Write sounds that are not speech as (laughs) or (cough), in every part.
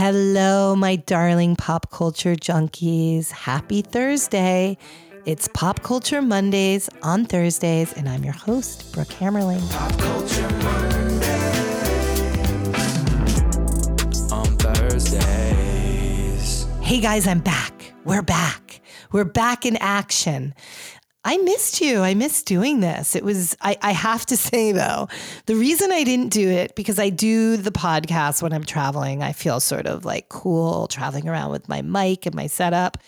Hello, my darling pop culture junkies. Happy Thursday. It's Pop Culture Mondays on Thursdays, and I'm your host, Brooke Hammerling. Pop Culture Mondays on Thursdays. Hey guys, I'm back. We're back. We're back in action. I missed you. I missed doing this. It was, I, I have to (laughs) say though, the reason I didn't do it because I do the podcast when I'm traveling. I feel sort of like cool traveling around with my mic and my setup.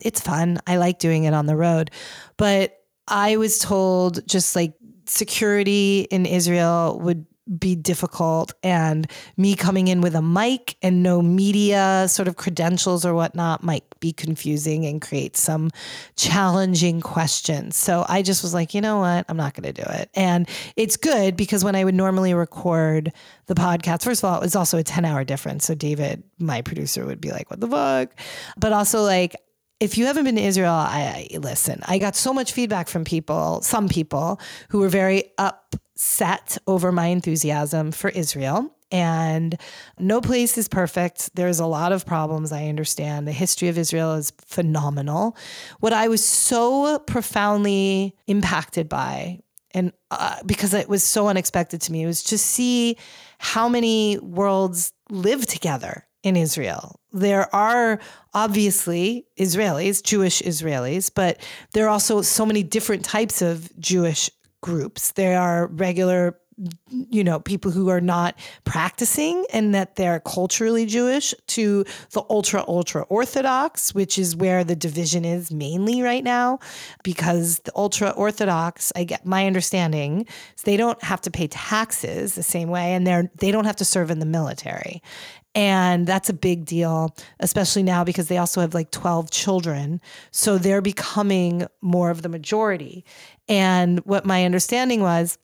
It's fun. I like doing it on the road. But I was told just like security in Israel would be difficult and me coming in with a mic and no media sort of credentials or whatnot might be confusing and create some challenging questions. So I just was like, you know what? I'm not going to do it. And it's good because when I would normally record the podcast, first of all, it's also a 10 hour difference. So David, my producer, would be like, what the fuck? But also like, if you haven't been to Israel, I, I listen. I got so much feedback from people, some people who were very upset over my enthusiasm for Israel. And no place is perfect. There's a lot of problems, I understand. The history of Israel is phenomenal. What I was so profoundly impacted by, and uh, because it was so unexpected to me, was just see how many worlds live together in Israel. There are obviously Israelis, Jewish Israelis, but there are also so many different types of Jewish groups. There are regular you know people who are not practicing and that they're culturally jewish to the ultra ultra orthodox which is where the division is mainly right now because the ultra orthodox i get my understanding is they don't have to pay taxes the same way and they're they don't have to serve in the military and that's a big deal, especially now because they also have like 12 children. So they're becoming more of the majority. And what my understanding was,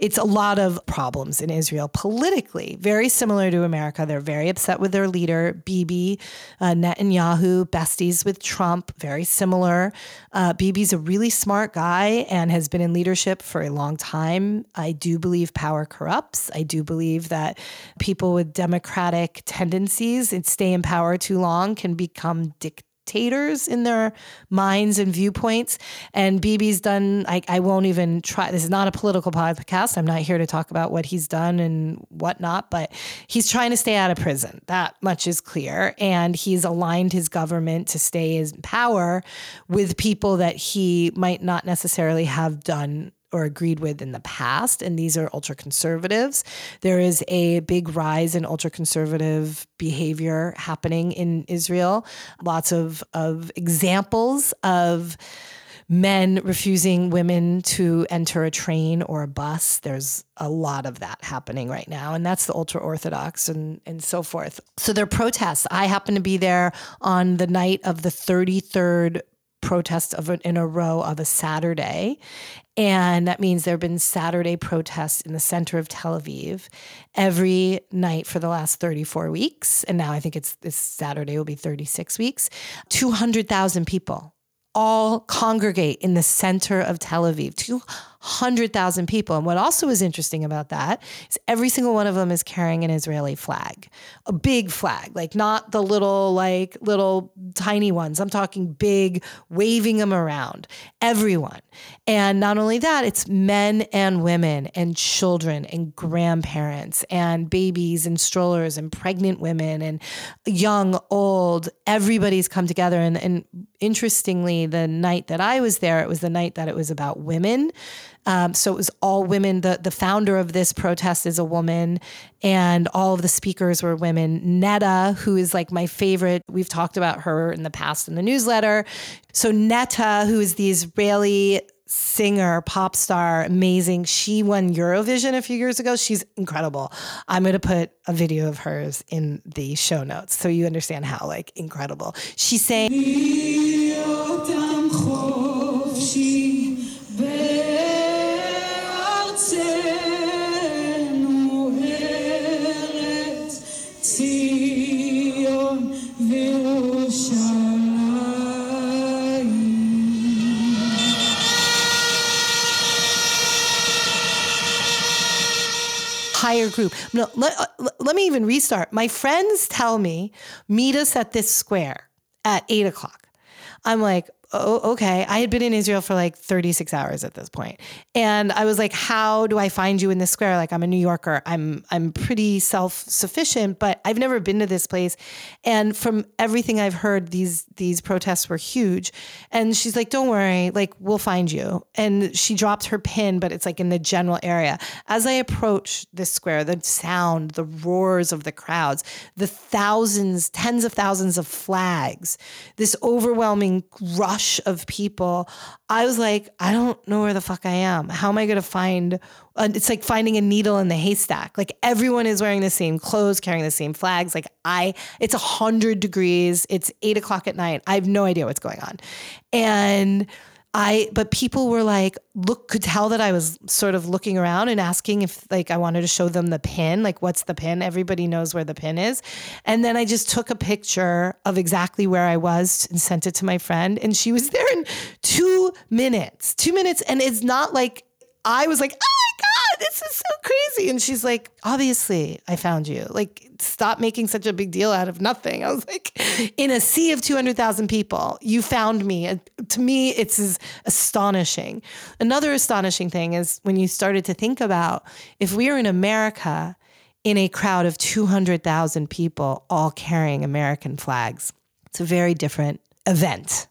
it's a lot of problems in Israel politically, very similar to America. They're very upset with their leader, Bibi uh, Netanyahu, besties with Trump, very similar. Uh, Bibi's a really smart guy and has been in leadership for a long time. I do believe power corrupts. I do believe that people with democratic tendencies and stay in power too long can become dictators dictators in their minds and viewpoints. And Bibi's done, I, I won't even try, this is not a political podcast. I'm not here to talk about what he's done and whatnot, but he's trying to stay out of prison. That much is clear. And he's aligned his government to stay in power with people that he might not necessarily have done or agreed with in the past, and these are ultra conservatives. There is a big rise in ultra conservative behavior happening in Israel. Lots of, of examples of men refusing women to enter a train or a bus. There's a lot of that happening right now, and that's the ultra orthodox and and so forth. So there are protests. I happen to be there on the night of the 33rd protest of in a row of a Saturday. And that means there have been Saturday protests in the center of Tel Aviv every night for the last 34 weeks. And now I think it's this Saturday will be 36 weeks. 200,000 people all congregate in the center of Tel Aviv. 100,000 people. And what also is interesting about that is every single one of them is carrying an Israeli flag, a big flag, like not the little, like little tiny ones. I'm talking big, waving them around, everyone. And not only that, it's men and women and children and grandparents and babies and strollers and pregnant women and young, old. Everybody's come together. And, and interestingly, the night that I was there, it was the night that it was about women um, so it was all women. The, the founder of this protest is a woman, and all of the speakers were women. Netta, who is like my favorite, we've talked about her in the past in the newsletter. So Netta, who is the Israeli singer, pop star, amazing. She won Eurovision a few years ago. She's incredible. I'm going to put a video of hers in the show notes so you understand how like incredible. She sang higher group. No, let, uh, let me even restart. My friends tell me, meet us at this square at eight o'clock. I'm like, oh, okay. I had been in Israel for like 36 hours at this point. And I was like, how do I find you in this square? Like I'm a New Yorker. I'm I'm pretty self-sufficient, but I've never been to this place. And from everything I've heard, these these protests were huge. And she's like, don't worry, like we'll find you. And she dropped her pin, but it's like in the general area. As I approach this square, the sound, the roars of the crowds, the thousands, tens of thousands of flags, this overwhelming rush rush of people, I was like, I don't know where the fuck I am. How am I going to find? Uh, it's like finding a needle in the haystack. Like everyone is wearing the same clothes, carrying the same flags. Like I, it's a hundred degrees. It's eight o'clock at night. I have no idea what's going on, and I, but people were like, look, could tell that I was sort of looking around and asking if like I wanted to show them the pin, like what's the pin? Everybody knows where the pin is. And then I just took a picture of exactly where I was and sent it to my friend. And she was there in two minutes, two minutes. And it's not like I was like, God, this is so crazy. And she's like, obviously, I found you. Like, stop making such a big deal out of nothing. I was like, in a sea of 200,000 people, you found me. And to me, it's astonishing. Another astonishing thing is when you started to think about if we are in America in a crowd of 200,000 people all carrying American flags, it's a very different event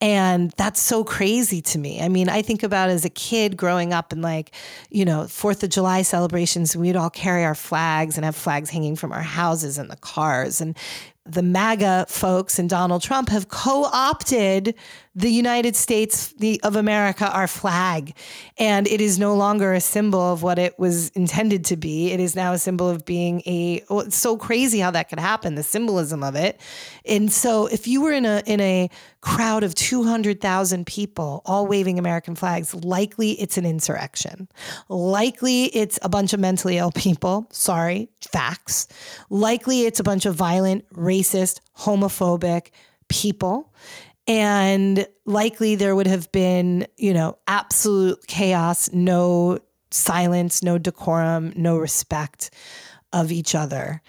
and that's so crazy to me. I mean, I think about as a kid growing up and like, you know, Fourth of July celebrations, we'd all carry our flags and have flags hanging from our houses and the cars. And the MAGA folks and Donald Trump have co opted the United States of America, our flag. And it is no longer a symbol of what it was intended to be. It is now a symbol of being a, it's so crazy how that could happen, the symbolism of it. And so if you were in a, in a crowd of 200,000 people all waving American flags, likely it's an insurrection. Likely it's a bunch of mentally ill people. Sorry, facts. Likely it's a bunch of violent, racist, homophobic people and likely there would have been, you know, absolute chaos, no silence, no decorum, no respect of each other.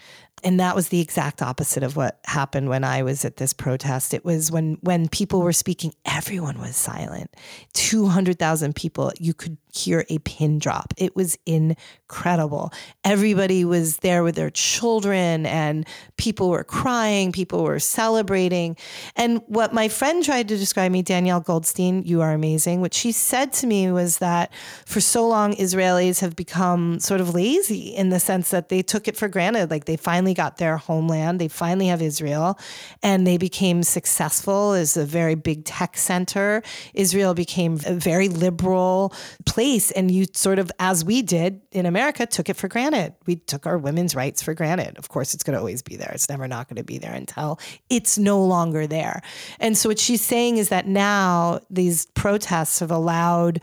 And that was the exact opposite of what happened when I was at this protest. It was when when people were speaking, everyone was silent. 200,000 people, you could hear a pin drop. It was incredible. Everybody was there with their children, and people were crying, people were celebrating. And what my friend tried to describe me, Danielle Goldstein, you are amazing. What she said to me was that for so long, Israelis have become sort of lazy in the sense that they took it for granted. Like they finally got their homeland, they finally have Israel, and they became successful as a very big tech center. Israel became a very liberal place place and you sort of as we did in America took it for granted. We took our women's rights for granted. Of course it's going to always be there. It's never not going to be there until it's no longer there. And so what she's saying is that now these protests have allowed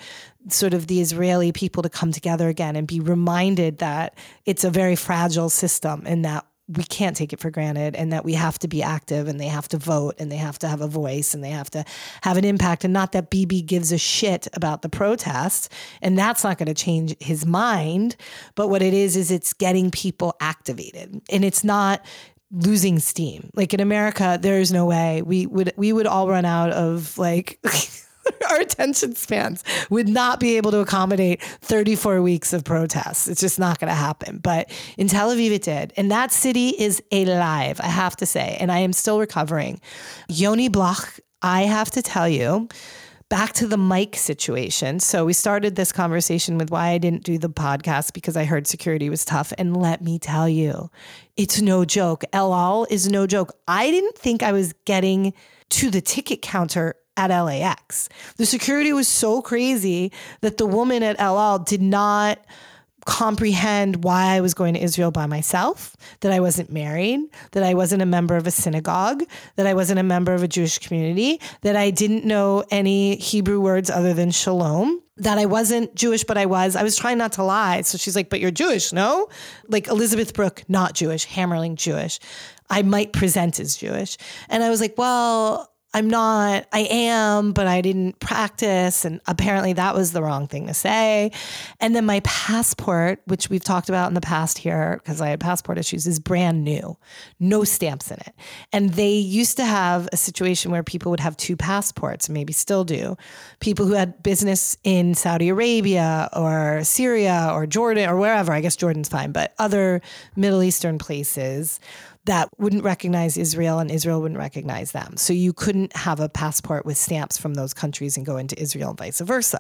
sort of the Israeli people to come together again and be reminded that it's a very fragile system and that we can't take it for granted and that we have to be active and they have to vote and they have to have a voice and they have to have an impact and not that Bibi gives a shit about the protests and that's not going to change his mind. But what it is is it's getting people activated and it's not losing steam. Like in America there's no way we would we would all run out of like (laughs) (laughs) our attention spans would not be able to accommodate 34 weeks of protests. It's just not going to happen. But in Tel Aviv, it did. And that city is alive, I have to say. And I am still recovering. Yoni Bloch, I have to tell you, back to the mic situation. So we started this conversation with why I didn't do the podcast because I heard security was tough. And let me tell you, it's no joke. El Al is no joke. I didn't think I was getting to the ticket counter at LAX. The security was so crazy that the woman at El Al did not comprehend why I was going to Israel by myself, that I wasn't married, that I wasn't a member of a synagogue, that I wasn't a member of a Jewish community, that I didn't know any Hebrew words other than shalom. That I wasn't Jewish, but I was. I was trying not to lie. So she's like, But you're Jewish, no? Like Elizabeth Brooke, not Jewish, Hammerling Jewish. I might present as Jewish. And I was like, Well, I'm not, I am, but I didn't practice. And apparently that was the wrong thing to say. And then my passport, which we've talked about in the past here, because I had passport issues, is brand new, no stamps in it. And they used to have a situation where people would have two passports, maybe still do. People who had business in Saudi Arabia or Syria or Jordan or wherever, I guess Jordan's fine, but other Middle Eastern places that wouldn't recognize Israel and Israel wouldn't recognize them. So you couldn't have a passport with stamps from those countries and go into Israel and vice versa.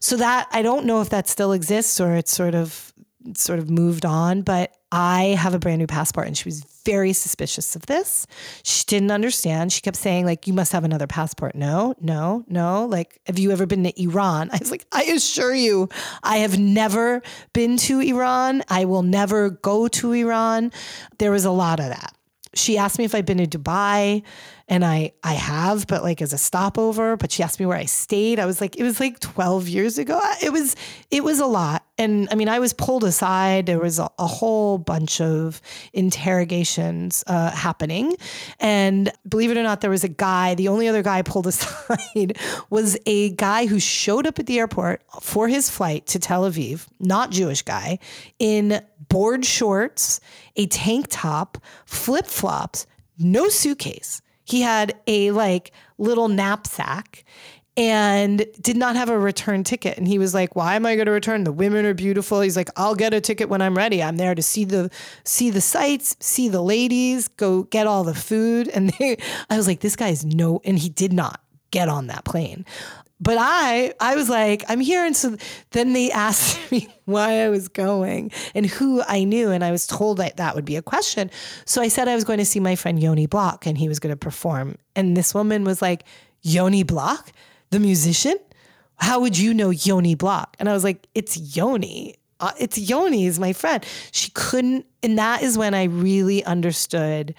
So that I don't know if that still exists or it's sort of sort of moved on, but I have a brand new passport and she was very suspicious of this. She didn't understand. She kept saying like you must have another passport. No, no, no. Like have you ever been to Iran? (laughs) I was like I assure you I have never been to Iran. I will never go to Iran. There was a lot of that. She asked me if I'd been to Dubai and I I have, but like as a stopover. But she asked me where I stayed. I was like, it was like 12 years ago. It was it was a lot. And I mean, I was pulled aside. There was a, a whole bunch of interrogations uh, happening, and believe it or not, there was a guy. The only other guy pulled (laughs) aside was a guy who showed up at the airport for his flight to Tel Aviv, not Jewish guy, in board shorts, a tank top, flip flops, no suitcase. He had a like little knapsack and did not have a return ticket. And he was like, "Why am I going to return? The women are beautiful." He's like, "I'll get a ticket when I'm ready. I'm there to see the see the sights, see the ladies, go get all the food." And (laughs) they, I was like, "This guy's no," and he did not get on that plane. But I, I was like, I'm here, and so then they asked (laughs) me why I was going and who I knew, and I was told that that would be a question. So I said I was going to see my friend Yoni Bloch, and he was going to perform. And this woman was like, Yoni Bloch, the musician? How would you know Yoni Bloch? And I was like, it's Yoni. Uh, it's Yoni is my friend. She couldn't, and that is when I really understood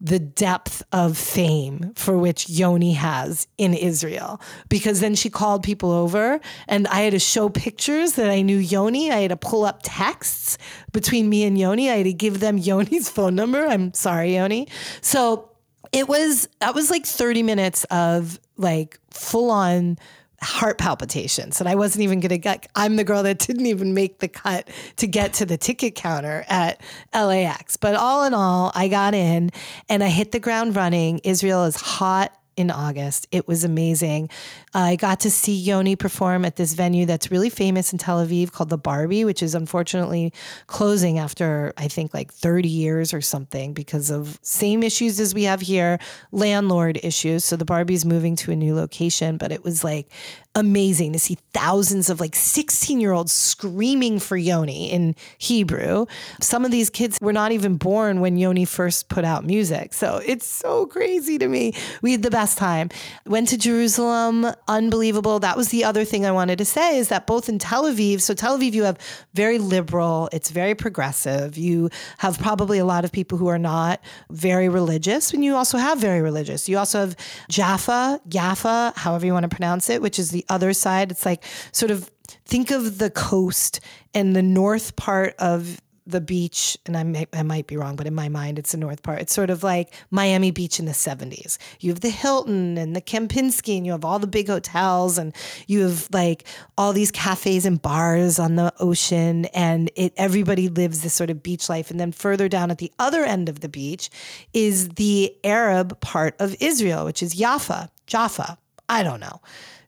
the depth of fame for which Yoni has in Israel. Because then she called people over and I had to show pictures that I knew Yoni. I had to pull up texts between me and Yoni. I had to give them Yoni's (laughs) phone number. I'm sorry, Yoni. So it was, that was like 30 minutes of like full on heart palpitations and I wasn't even going to get I'm the girl that didn't even make the cut to get to the ticket counter at LAX but all in all I got in and I hit the ground running. Israel is hot in August. It was amazing. I got to see Yoni perform at this venue that's really famous in Tel Aviv called the Barbie, which is unfortunately closing after I think like 30 years or something because of same issues as we have here, landlord issues. So the Barbie's moving to a new location, but it was like amazing to see thousands of like 16 year olds screaming for Yoni in Hebrew. Some of these kids were not even born when Yoni first put out music. So it's so crazy to me. We had the best time. Went to Jerusalem, unbelievable. That was the other thing I wanted to say is that both in Tel Aviv, so Tel Aviv, you have very liberal, it's very progressive. You have probably a lot of people who are not very religious, and you also have very religious. You also have Jaffa, Jaffa, however you want to pronounce it, which is the other side. It's like sort of think of the coast and the north part of the beach, and I, may, I might be wrong, but in my mind, it's the north part. It's sort of like Miami Beach in the 70s. You have the Hilton and the Kempinski, and you have all the big hotels, and you have like all these cafes and bars on the ocean, and it everybody lives this sort of beach life. And then further down at the other end of the beach is the Arab part of Israel, which is Jaffa, Jaffa. I don't know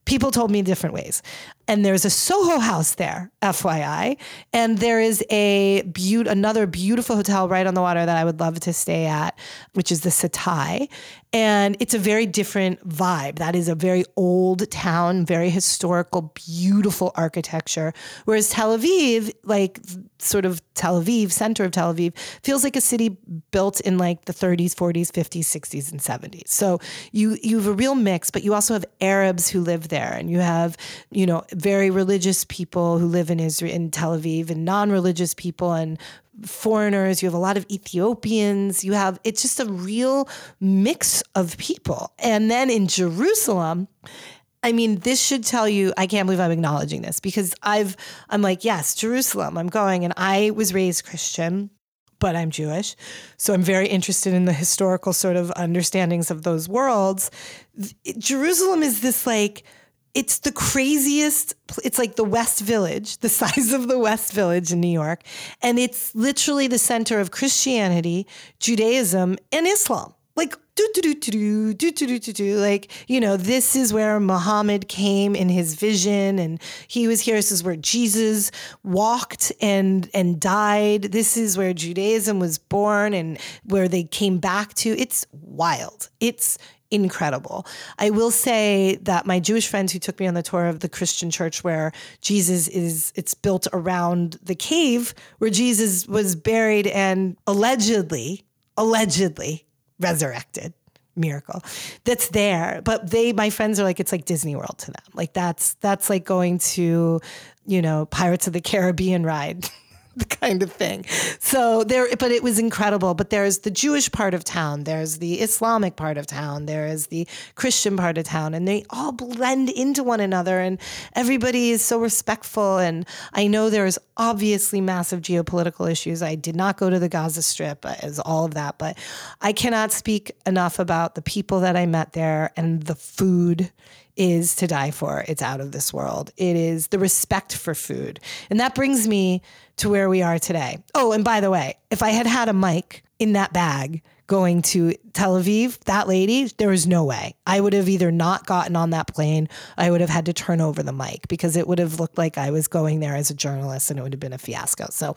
people told me different ways. And there's a Soho house there, FYI. And there is a be- another beautiful hotel right on the water that I would love to stay at, which is the Setai. And it's a very different vibe. That is a very old town, very historical, beautiful architecture. Whereas Tel Aviv, like sort of Tel Aviv, center of Tel Aviv, feels like a city built in like the 30s, 40s, 50s, 60s, and 70s. So you you have a real mix, but you also have Arabs who live there, and you have, you know, very religious people who live in Israel in Tel Aviv and non-religious people and foreigners, you have a lot of Ethiopians, you have it's just a real mix of people. And then in Jerusalem, I mean, this should tell you I can't believe I'm acknowledging this because I've I'm like, yes, Jerusalem, I'm going and I was raised Christian but I'm Jewish. So I'm very interested in the historical sort of understandings of those worlds. Jerusalem is this like, it's the craziest. It's like the West Village, the (laughs) size of the West Village in New York. And it's literally the center of Christianity, Judaism, and Islam. Like, do, do, do, do, do, do, do, do, do. Like, you know, this is where Muhammad came in his vision and he was here. This is where Jesus walked and, and died. This is where Judaism was born and where they came back to. It's wild. It's incredible. I will say that my Jewish friends who took me on the tour of the Christian church where Jesus is it's built around the cave where Jesus was buried and allegedly allegedly resurrected. Miracle. That's there. But they my friends are like it's like disney world to them. Like that's that's like going to you know pirates of the caribbean ride (laughs) the (laughs) kind of thing. So there, but it was incredible. But there's the Jewish part of town, there's the Islamic part of town, there is the Christian part of town, and they all blend into one another. And everybody is so respectful. And I know there's obviously massive geopolitical issues. I did not go to the Gaza Strip uh, as all of that, but I cannot speak enough about the people that I met there and the food is to die for. It's out of this world. It is the respect for food. And that brings me to where we are today. Oh, and by the way, if I had had a mic in that bag, going to Tel Aviv, that lady, there was no way. I would have either not gotten on that plane, I would have had to turn over the mic because it would have looked like I was going there as a journalist and it would have been a fiasco. So,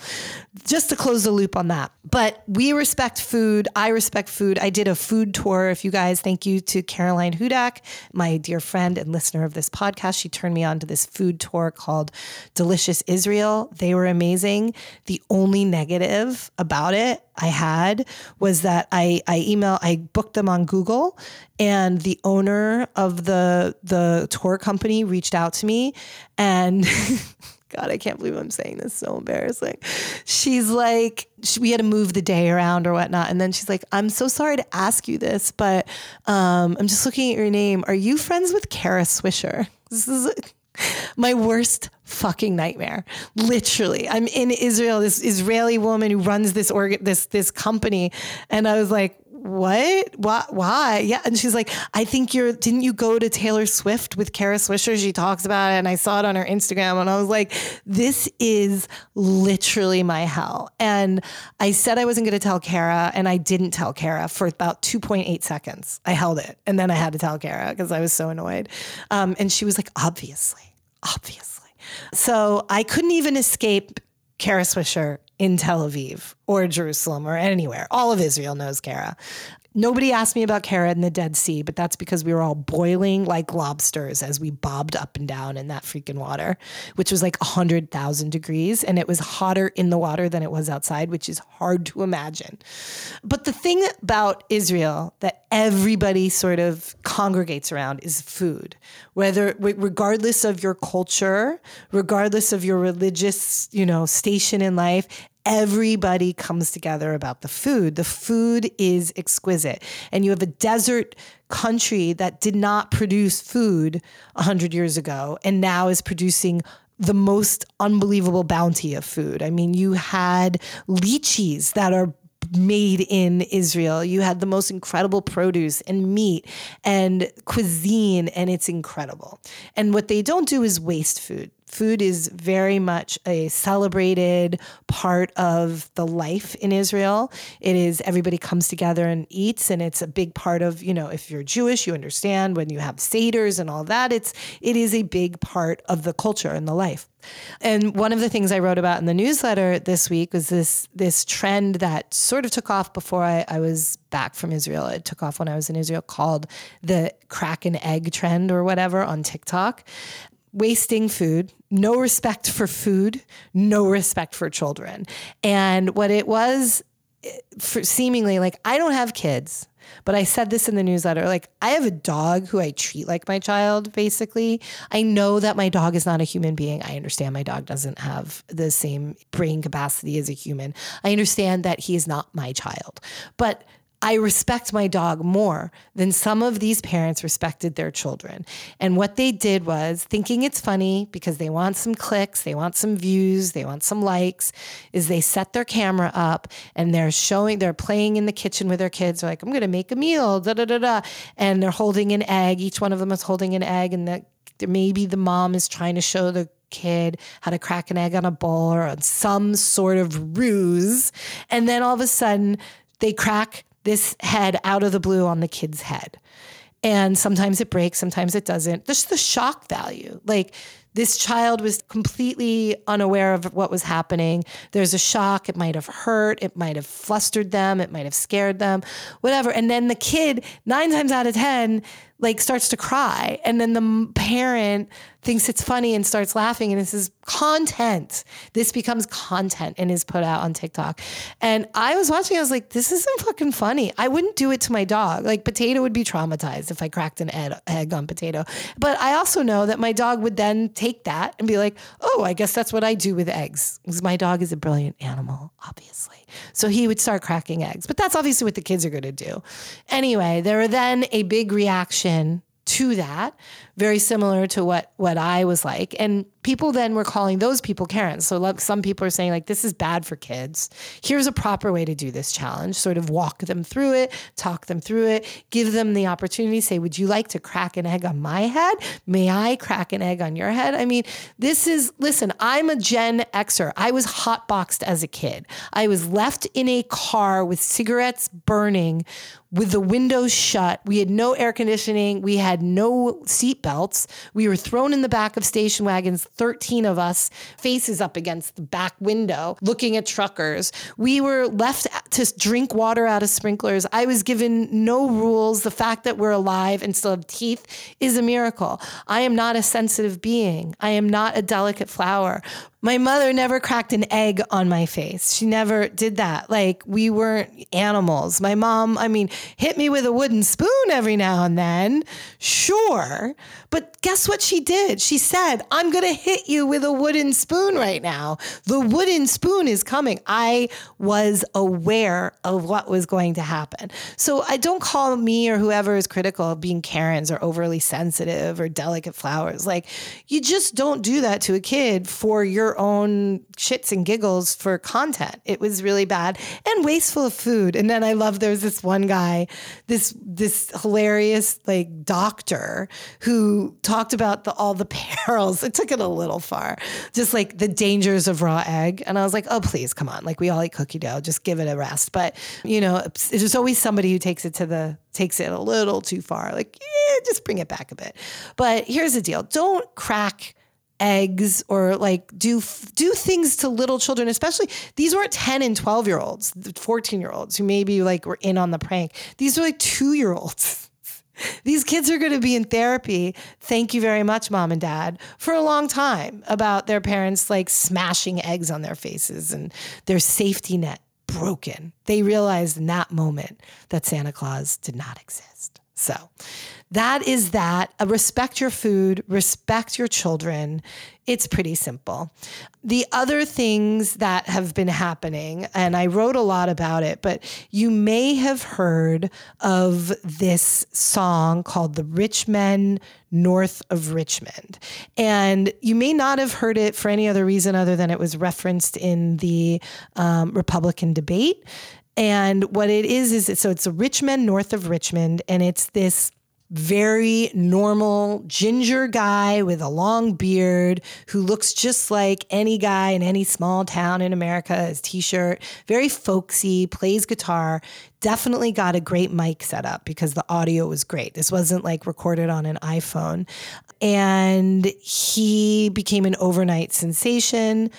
just to close the loop on that. But we respect food. I respect food. I did a food tour. If you guys, thank you to Caroline Hudak, my dear friend and listener of this podcast. She turned me on to this food tour called Delicious Israel. They were amazing. The only negative about it I had was that I I email I booked them on Google and the owner of the the tour company reached out to me and (laughs) God, I can't believe I'm saying this. So embarrassing. She's like, we had to move the day around or whatnot. And then she's like, I'm so sorry to ask you this, but um, I'm just looking at your name. Are you friends with Kara Swisher? (laughs) This is my worst fucking nightmare. Literally, I'm in Israel. This Israeli woman who runs this organ, this this company, and I was like, "What? Why? Why? Yeah." And she's like, "I think you're. Didn't you go to Taylor Swift with Kara Swisher? She talks about it, and I saw it on her Instagram, and I was like, this is literally my hell." And I said I wasn't going to tell Kara, and I didn't tell Kara for about 2.8 seconds. I held it, and then I had to tell Kara because I was so annoyed. Um, and she was like, "Obviously." obviously. So I couldn't even escape Kara Swisher in Tel Aviv or Jerusalem or anywhere. All of Israel knows Kara. Nobody asked me about Kara in the Dead Sea, but that's because we were all boiling like lobsters as we bobbed up and down in that freaking water, which was like 100,000 degrees. And it was hotter in the water than it was outside, which is hard to imagine. But the thing about Israel that everybody sort of congregates around is food, whether, regardless of your culture, regardless of your religious, you know, station in life, everybody comes together about the food. The food is exquisite. And you have a desert country that did not produce food 100 years ago and now is producing the most unbelievable bounty of food. I mean, you had lychees that are made in Israel. You had the most incredible produce and meat and cuisine, and it's incredible. And what they don't do is waste food food is very much a celebrated part of the life in Israel. It is everybody comes together and eats, and it's a big part of you know if you're Jewish, you understand when you have seders and all that. It's it is a big part of the culture and the life. And one of the things I wrote about in the newsletter this week was this this trend that sort of took off before I, I was back from Israel. It took off when I was in Israel called the crack and egg trend or whatever on TikTok wasting food, no respect for food, no respect for children. And what it was for seemingly like I don't have kids, but I said this in the newsletter like I have a dog who I treat like my child basically. I know that my dog is not a human being. I understand my dog doesn't have the same brain capacity as a human. I understand that he is not my child. But I respect my dog more than some of these parents respected their children. And what they did was thinking it's funny because they want some clicks, they want some views, they want some likes, is they set their camera up and they're showing, they're playing in the kitchen with their kids. They're like, I'm going to make a meal, da da da da. And they're holding an egg. Each one of them is holding an egg. And the, maybe the mom is trying to show the kid how to crack an egg on a bowl or on some sort of ruse. And then all of a sudden, they crack this head out of the blue on the kid's head. And sometimes it breaks, sometimes it doesn't. Just the shock value. Like this child was completely unaware of what was happening. There's a shock. It might have hurt. It might have flustered them. It might have scared them, whatever. And then the kid, nine times out of 10, like starts to cry. And then the parent thinks it's funny and starts laughing. And this is content. This becomes content and is put out on TikTok. And I was watching, I was like, this isn't fucking funny. I wouldn't do it to my dog. Like, Potato would be traumatized if I cracked an egg on Potato. But I also know that my dog would then take that and be like, oh, I guess that's what I do with eggs. Because my dog is a brilliant animal, obviously. So he would start cracking eggs. But that's obviously what the kids are going to do. Anyway, there were then a big reaction to that, very similar to what what I was like. And people then were calling those people Karens. So like some people are saying like this is bad for kids. Here's a proper way to do this challenge. Sort of walk them through it, talk them through it, give them the opportunity. Say, would you like to crack an egg on my head? May I crack an egg on your head? I mean, this is listen. I'm a Gen Xer. I was hotboxed as a kid. I was left in a car with cigarettes burning with the windows shut. We had no air conditioning. We had no seat belts. We were thrown in the back of station wagons, 13 of us, faces up against the back window, looking at truckers. We were left to drink water out of sprinklers. I was given no rules. The fact that we're alive and still have teeth is a miracle. I am not a sensitive being. I am not a delicate flower. My mother never cracked an egg on my face. She never did that. Like we weren't animals. My mom, I mean, hit me with a wooden spoon every now and then. Sure. But guess what she did? She said, I'm going to hit you with a wooden spoon right now. The wooden spoon is coming. I was aware of what was going to happen. So I don't call me or whoever is critical of being Karens or overly sensitive or delicate flowers. Like you just don't do that to a kid for your own shits and giggles for content. It was really bad and wasteful of food. And then I love there was this one guy, this this hilarious like doctor who talked about the all the (laughs) perils. It took it a little far, just like the dangers of raw egg. And I was like, oh please, come on, like we all eat cookie dough, just give it a rest. But you know, there's always somebody who takes it to the takes it a little too far. Like, yeah, just bring it back a bit. But here's the deal: don't crack eggs or like do do things to little children especially these weren't 10 and 12 year olds 14 year olds who maybe like were in on the prank. These were like 2 year olds (laughs) these kids are going to be in therapy. Thank you very much mom and dad for a long time about their parents like smashing eggs on their faces and their safety net broken. They realized in that moment that santa claus did not exist. So that is that. Uh, respect your food, respect your children. It's pretty simple. The other things that have been happening, and I wrote a lot about it, but you may have heard of this song called The Rich Men North of Richmond. And you may not have heard it for any other reason other than it was referenced in the um, Republican debate. And what it is, is it, so it's a rich men north of Richmond, and it's this very normal ginger guy with a long beard who looks just like any guy in any small town in America, his t shirt, very folksy, plays guitar. Definitely got a great mic set up because the audio was great. This wasn't like recorded on an iPhone. And he became an overnight sensation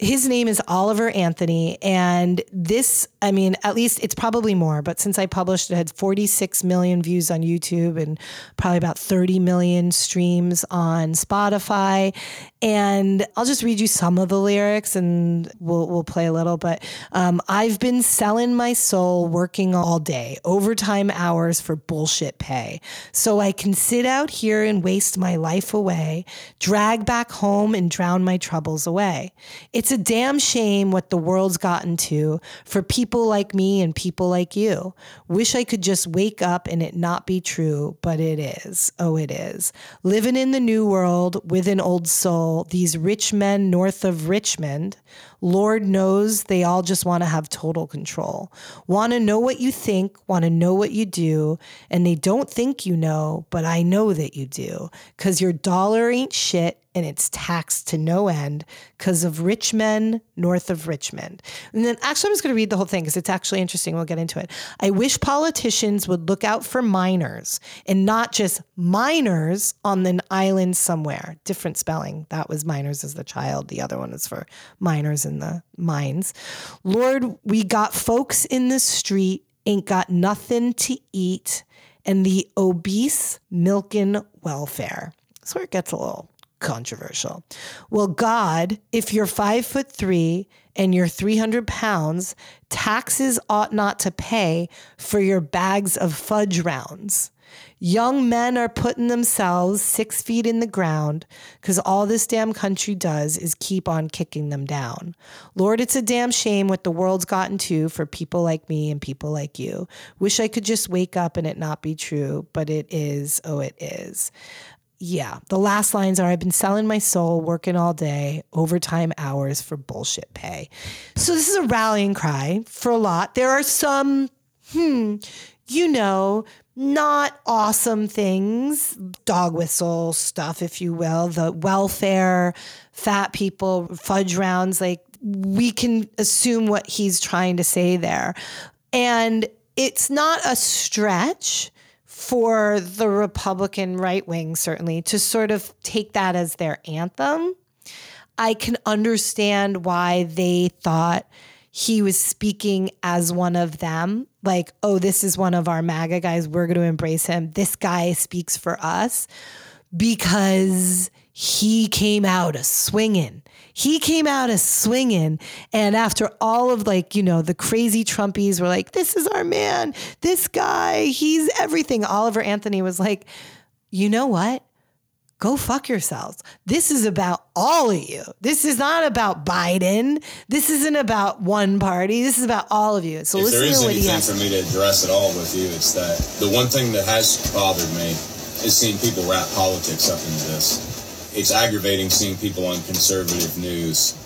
his name is Oliver Anthony. And this, I mean, at least it's probably more, but since I published it, had 46 million views on YouTube and probably about 30 million streams on Spotify. And I'll just read you some of the lyrics and we'll, we'll play a little. But um, I've been selling my soul, working all day, overtime hours for bullshit pay. So I can sit out here and waste my life away, drag back home and drown my troubles away. It's It's a damn shame what the world's gotten to for people like me and people like you. Wish I could just wake up and it not be true, but it is. Oh, it is. Living in the new world with an old soul, these rich men north of Richmond, Lord knows they all just want to have total control. Want to know what you think, want to know what you do, and they don't think you know, but I know that you do because your dollar ain't shit and it's taxed to no end because of rich men north of Richmond. And then actually, I'm just going to read the whole thing because it's actually interesting. We'll get into it. I wish politicians would look out for minors and not just minors on an island somewhere. Different spelling. That was minors as the child. The other one is for minors in the mines. Lord, we got folks in the street, ain't got nothing to eat, and the obese milking welfare. Where it gets a little controversial. Well, God, if you're five foot three and you're 300 pounds, taxes ought not to pay for your bags of fudge rounds. Young men are putting themselves six feet in the ground because all this damn country does is keep on kicking them down. Lord, it's a damn shame what the world's gotten to for people like me and people like you. Wish I could just wake up and it not be true, but it is. Oh, it is yeah, the last lines are I've been selling my soul, working all day, overtime hours for bullshit pay. So this is a rallying cry for a lot. There are some, hmm, you know, not awesome things, dog whistle stuff, if you will, the welfare, fat people, fudge rounds. Like we can assume what he's trying to say there. And it's not a stretch for the Republican right wing, certainly, to sort of take that as their anthem. I can understand why they thought he was speaking as one of them. Like, oh, this is one of our MAGA guys. We're going to embrace him. This guy speaks for us because he came out a swinging he came out as swinging. And after all of like, you know, the crazy Trumpies were like, this is our man, this guy, he's everything. Oliver Anthony was like, you know what? Go fuck yourselves. This is about all of you. This is not about Biden. This isn't about one party. This is about all of you. So if listen there is to what anything has. for me to address at all with you, it's that the one thing that has bothered me is seeing people wrap politics up into this it's aggravating seeing people on conservative news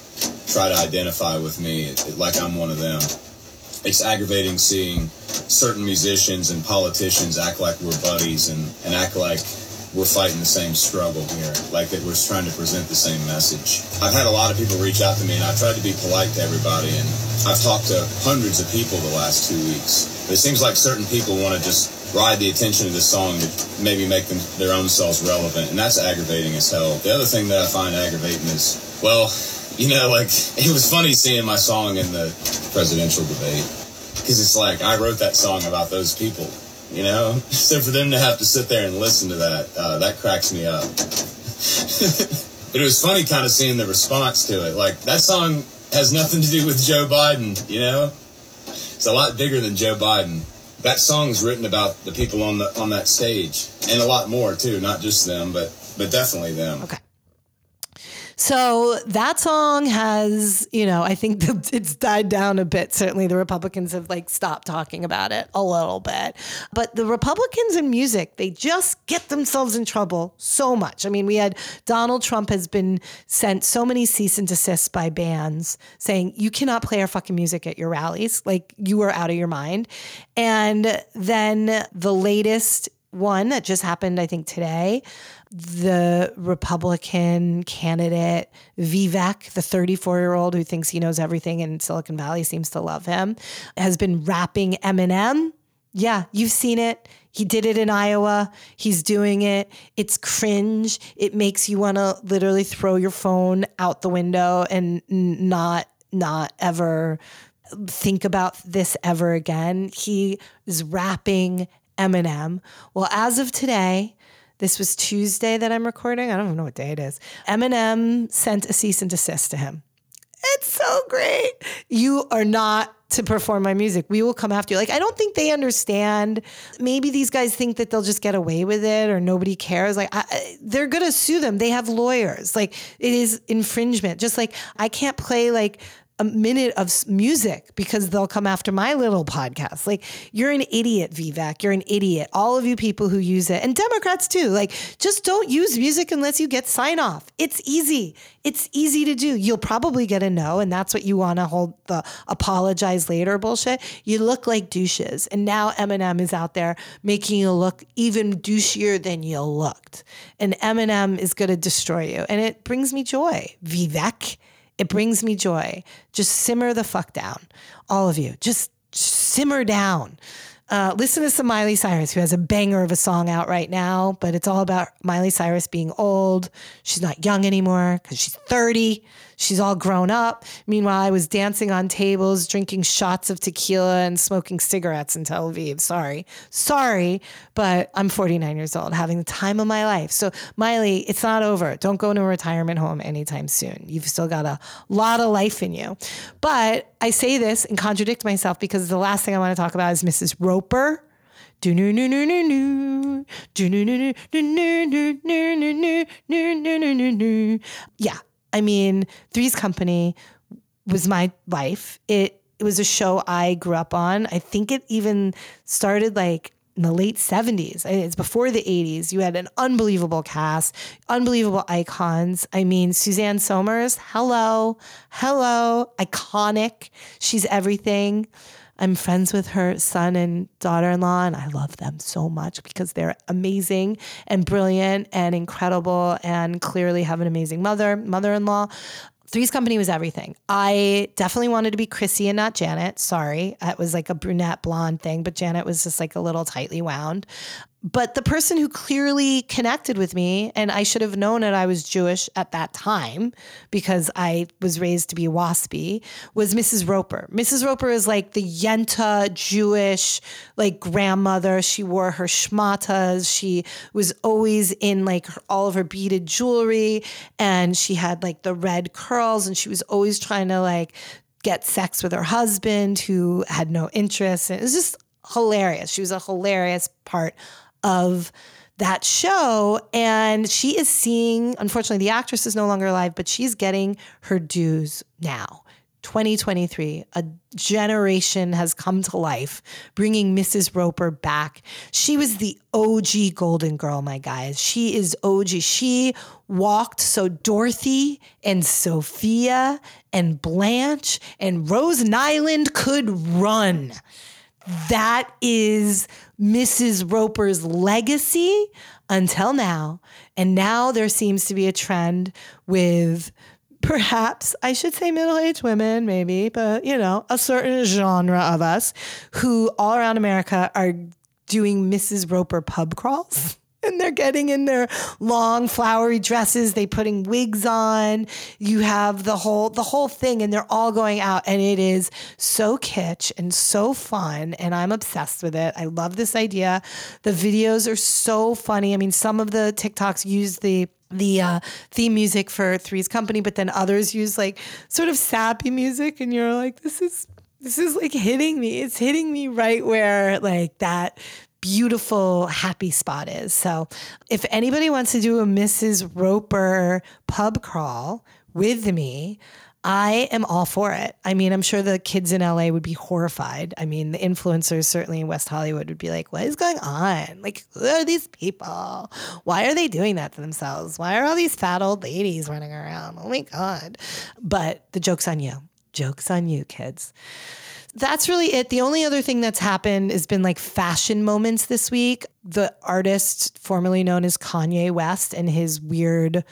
try to identify with me like I'm one of them. It's aggravating seeing certain musicians and politicians act like we're buddies and, and act like we're fighting the same struggle here, like that we're trying to present the same message. I've had a lot of people reach out to me and I've tried to be polite to everybody and I've talked to hundreds of people the last two weeks. It seems like certain people want to just ride the attention of this song to maybe make them their own selves relevant, and that's aggravating as hell. The other thing that I find aggravating is, well, you know, like (laughs) it was funny seeing my song in the presidential debate because it's like I wrote that song about those people, you know. So for them to have to sit there and listen to that, uh, that cracks me up. (laughs) but it was funny kind of seeing the response to it. Like that song has nothing to do with Joe Biden, you know. It's a lot bigger than Joe Biden that song's written about the people on the on that stage and a lot more too not just them but but definitely them okay so that song has, you know, I think (laughs) the, it's died down a bit. Certainly the Republicans have like stopped talking about it a little bit. But the Republicans in music, they just get themselves in trouble so much. I mean, we had Donald Trump has been sent so many cease and desist by bands saying, you cannot play our fucking music at your rallies. Like you are out of your mind. And then the latest one that just happened, I think today, the Republican candidate Vivek, the 34 year old who thinks he knows everything in Silicon Valley, seems to love him, has been rapping Eminem. Yeah, you've seen it. He did it in Iowa. He's doing it. It's cringe. It makes you want to literally throw your phone out the window and not not ever think about this ever again. He is rapping Eminem. Well, as of today, this was Tuesday that I'm recording. I don't even know what day it is. Eminem sent a cease and desist to him. It's so great. You are not to perform my music. We will come after you. Like, I don't think they understand. Maybe these guys think that they'll just get away with it or nobody cares. Like, I, they're going to sue them. They have lawyers. Like, it is infringement. Just like I can't play like a minute of music because they'll come after my little podcast. Like, you're an idiot, Vivek. You're an idiot. All of you people who use it, and Democrats too. Like, just don't use music unless you get sign off. It's easy. It's easy to do. You'll probably get a no, and that's what you want to hold the apologize later bullshit. You look like douches. And now Eminem is out there making you look even douchier than you looked. And Eminem is going to destroy you. And it brings me joy, Vivek. It brings me joy. Just simmer the fuck down. All of you. Just simmer down. Uh, listen to some Miley Cyrus, who has a banger of a song out right now, but it's all about Miley Cyrus being old. She's not young anymore because she's 30. She's all grown up. Meanwhile, I was dancing on tables, drinking shots of tequila, and smoking cigarettes in Tel Aviv. Sorry. Sorry, but I'm 49 years old, having the time of my life. So, Miley, it's not over. Don't go to a retirement home anytime soon. You've still got a lot of life in you. But I say this and contradict myself because the last thing I want to talk about is Mrs. Roper. Yeah, I mean, Three's Company was my life. It it was a show I grew up on. I think it even started like in the late 70s. It's before the 80s. You had an unbelievable cast, unbelievable icons. I mean, Suzanne Somers, hello, hello, iconic. She's everything. I'm friends with her son and daughter in law, and I love them so much because they're amazing and brilliant and incredible and clearly have an amazing mother, mother in law. Three's Company was everything. I definitely wanted to be Chrissy and not Janet. Sorry. It was like a brunette blonde thing, but Janet was just like a little tightly wound. But the person who clearly connected with me, and I should have known that I was Jewish at that time because I was raised to be waspy, was Mrs. Roper. Mrs. Roper is like the Yenta Jewish like grandmother. She wore her shmatas. She was always in like her, all of her beaded jewelry, and she had like the red curls, and she was always trying to like get sex with her husband who had no interest. And it was just hilarious. She was a hilarious part of that show. And she is seeing, unfortunately, the actress is no longer alive, but she's getting her dues now. 2023, a generation has come to life, bringing Mrs. Roper back. She was the OG Golden Girl, my guys. She is OG. She walked so Dorothy and Sophia and Blanche and Rose Nylund could run. That is Mrs. Roper's legacy until now. And now there seems to be a trend with perhaps, I should say middle aged women, maybe, but you know, a certain genre of us who all around America are doing Mrs. Roper pub crawls. And they're getting in their long flowery dresses. They putting wigs on. You have the whole the whole thing, and they're all going out, and it is so kitsch and so fun. And I'm obsessed with it. I love this idea. The videos are so funny. I mean, some of the TikToks use the the uh, theme music for Three's Company, but then others use like sort of sappy music, and you're like, this is this is like hitting me. It's hitting me right where like that beautiful happy spot is. So if anybody wants to do a Mrs. Roper pub crawl with me, I am all for it. I mean, I'm sure the kids in LA would be horrified. I mean, the influencers certainly in West Hollywood would be like, what is going on? Like, who are these people? Why are they doing that to themselves? Why are all these fat old ladies running around? Oh my God. But the joke's on you. Joke's on you, kids that's really it. The only other thing that's happened has been like fashion moments this week. The artist formerly known as Kanye West and his weird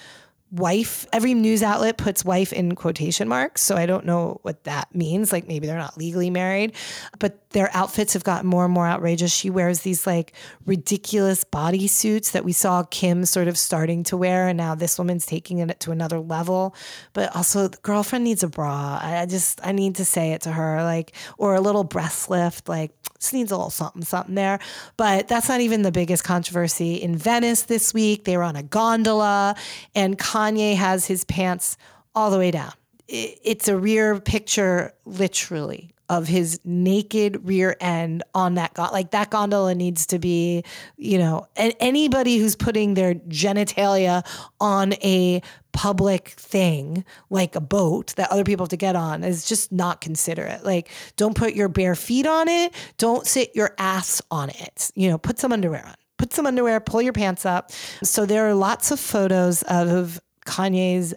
wife. Every news outlet puts wife in quotation marks. So I don't know what that means. Like maybe they're not legally married, but their outfits have gotten more and more outrageous. She wears these like ridiculous bodysuits that we saw Kim sort of starting to wear. And now this woman's taking it to another level. But also, the girlfriend needs a bra. I just, I need to say it to her, like, or a little breast lift, like, just needs a little something, something there. But that's not even the biggest controversy. In Venice this week, they were on a gondola, and Kanye has his pants all the way down. it's a rear picture, literally, of his naked rear end on that gondola. Like that gondola needs to be, you know, and anybody who's putting their genitalia on a public thing like a boat that other people have to get on is just not considerate. Like, don't put your bare feet on it. Don't sit your ass on it. You know, put some underwear on. Put some underwear, pull your pants up. So there are lots of photos of Kanye's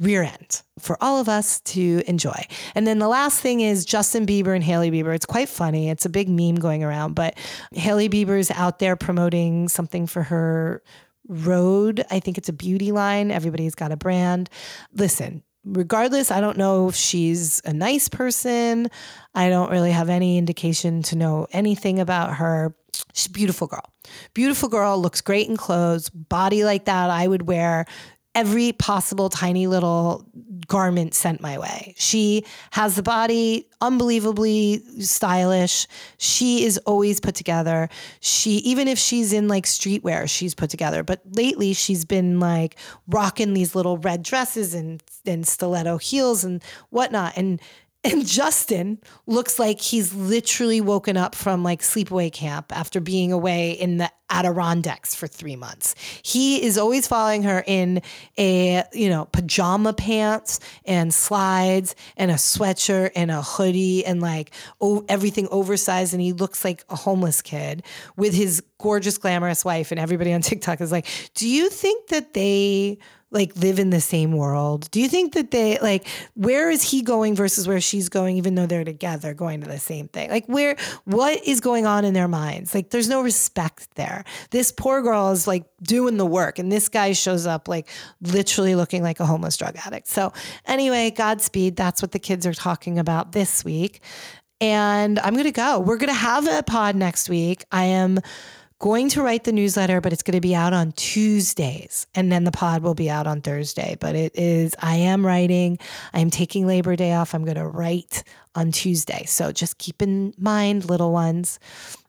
rear end for all of us to enjoy. And then the last thing is Justin Bieber and Hailey Bieber. It's quite funny. It's a big meme going around, but Hailey Bieber's out there promoting something for her Rhode. I think it's a beauty line. Everybody's got a brand. Listen, regardless, I don't know if she's a nice person. I don't really have any indication to know anything about her. She's a beautiful girl. Beautiful girl, looks great in clothes, body like that I would wear every possible tiny little garment sent my way. She has the body unbelievably stylish. She is always put together. She even if she's in like streetwear, she's put together. But lately she's been like rocking these little red dresses and and stiletto heels and whatnot. And and Justin looks like he's literally woken up from like sleepaway camp after being away in the Adirondacks for three months. He is always following her in a, you know, pajama pants and slides and a sweatshirt and a hoodie and like oh, everything oversized. And he looks like a homeless kid with his gorgeous, glamorous wife. And everybody on TikTok is like, do you think that they like live in the same world? Do you think that they like where is he going versus where she's going, even though they're together going to the same thing? Like where what is going on in their minds? Like there's no respect there. This poor girl is like doing the work, and this guy shows up like literally looking like a homeless drug addict. So anyway, Godspeed. That's what the kids are talking about this week. And I'm gonna go. We're gonna have a pod next week. I am going to write the newsletter, but it's going to be out on Tuesdays. And then the pod will be out on Thursday. But it is, I am writing. I am taking Labor Day off. I'm going to write on Tuesday. So just keep in mind, little ones.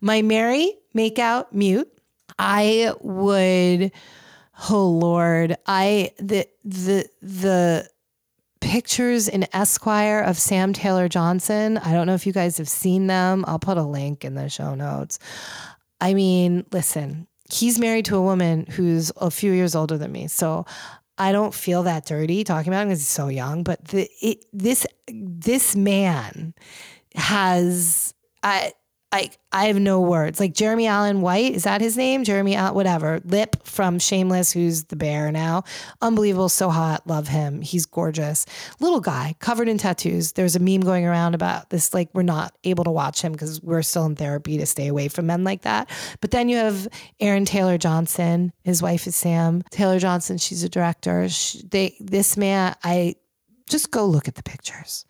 My marry make out, mute. I would, oh Lord, I, the, the, the, pictures in Esquire of Sam Taylor Johnson. I don't know if you guys have seen them. I'll put a link in the show notes. I mean, listen, he's married to a woman who's a few years older than me. So I don't feel that dirty talking about him because he's so young. But the, it, this this man has I like I have no words. Like Jeremy Allen White, is that his name? Jeremy Allen, whatever. Lip from Shameless, who's the bear now. Unbelievable, so hot. Love him. He's gorgeous. Little guy, covered in tattoos. There's a meme going around about this, like we're not able to watch him because we're still in therapy to stay away from men like that. But then you have Aaron Taylor Johnson. His wife is Sam Taylor Johnson. She's a director. She, they this man, I just go look at the pictures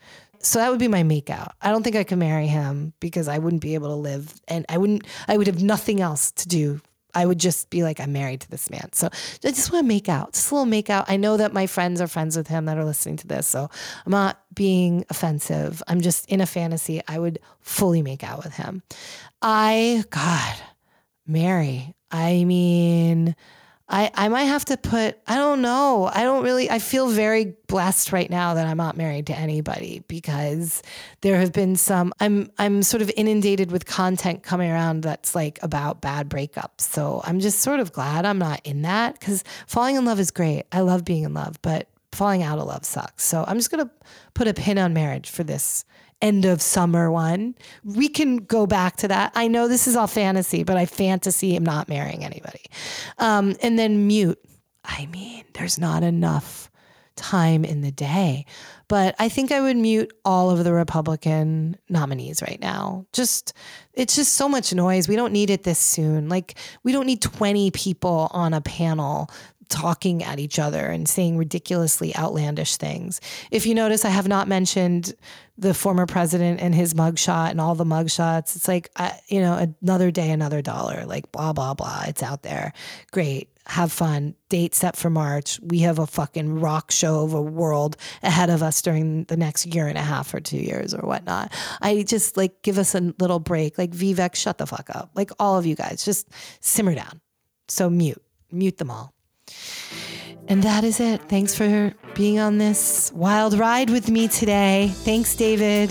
so that would be my makeout. I don't think I could marry him because I wouldn't be able to live and I wouldn't I would have nothing else to do. I would just be like, I'm married to this man. So I just want to make out, just a little make out. I know that my friends are friends with him that are listening to this. So I'm not being offensive. I'm just in a fantasy. I would fully make out with him. I, God, marry, I mean, I, I might have to put, I don't know. I don't really, I feel very blessed right now that I'm not married to anybody because there have been some, I'm, I'm sort of inundated with content coming around that's like about bad breakups. So I'm just sort of glad I'm not in that because falling in love is great. I love being in love, but falling out of love sucks. So I'm just going to put a pin on marriage for this end of summer one. We can go back to that. I know this is all fantasy, but I fantasy am not marrying anybody. Um, and then mute. I mean, there's not enough time in the day. But I think I would mute all of the Republican nominees right now. Just, it's just so much noise. We don't need it this soon. Like, we don't need 20 people on a panel talking at each other and saying ridiculously outlandish things. If you notice, I have not mentioned the former president and his mugshot and all the mugshots. It's like, I, you know, another day, another dollar, like blah, blah, blah. It's out there. Great. Have fun. Date set for March. We have a fucking rock show of a world ahead of us during the next year and a half or two years or whatnot. I just like give us a little break. Like Vivek, shut the fuck up. Like all of you guys, just simmer down. So mute, mute them all. And that is it. Thanks for being on this wild ride with me today. Thanks, David.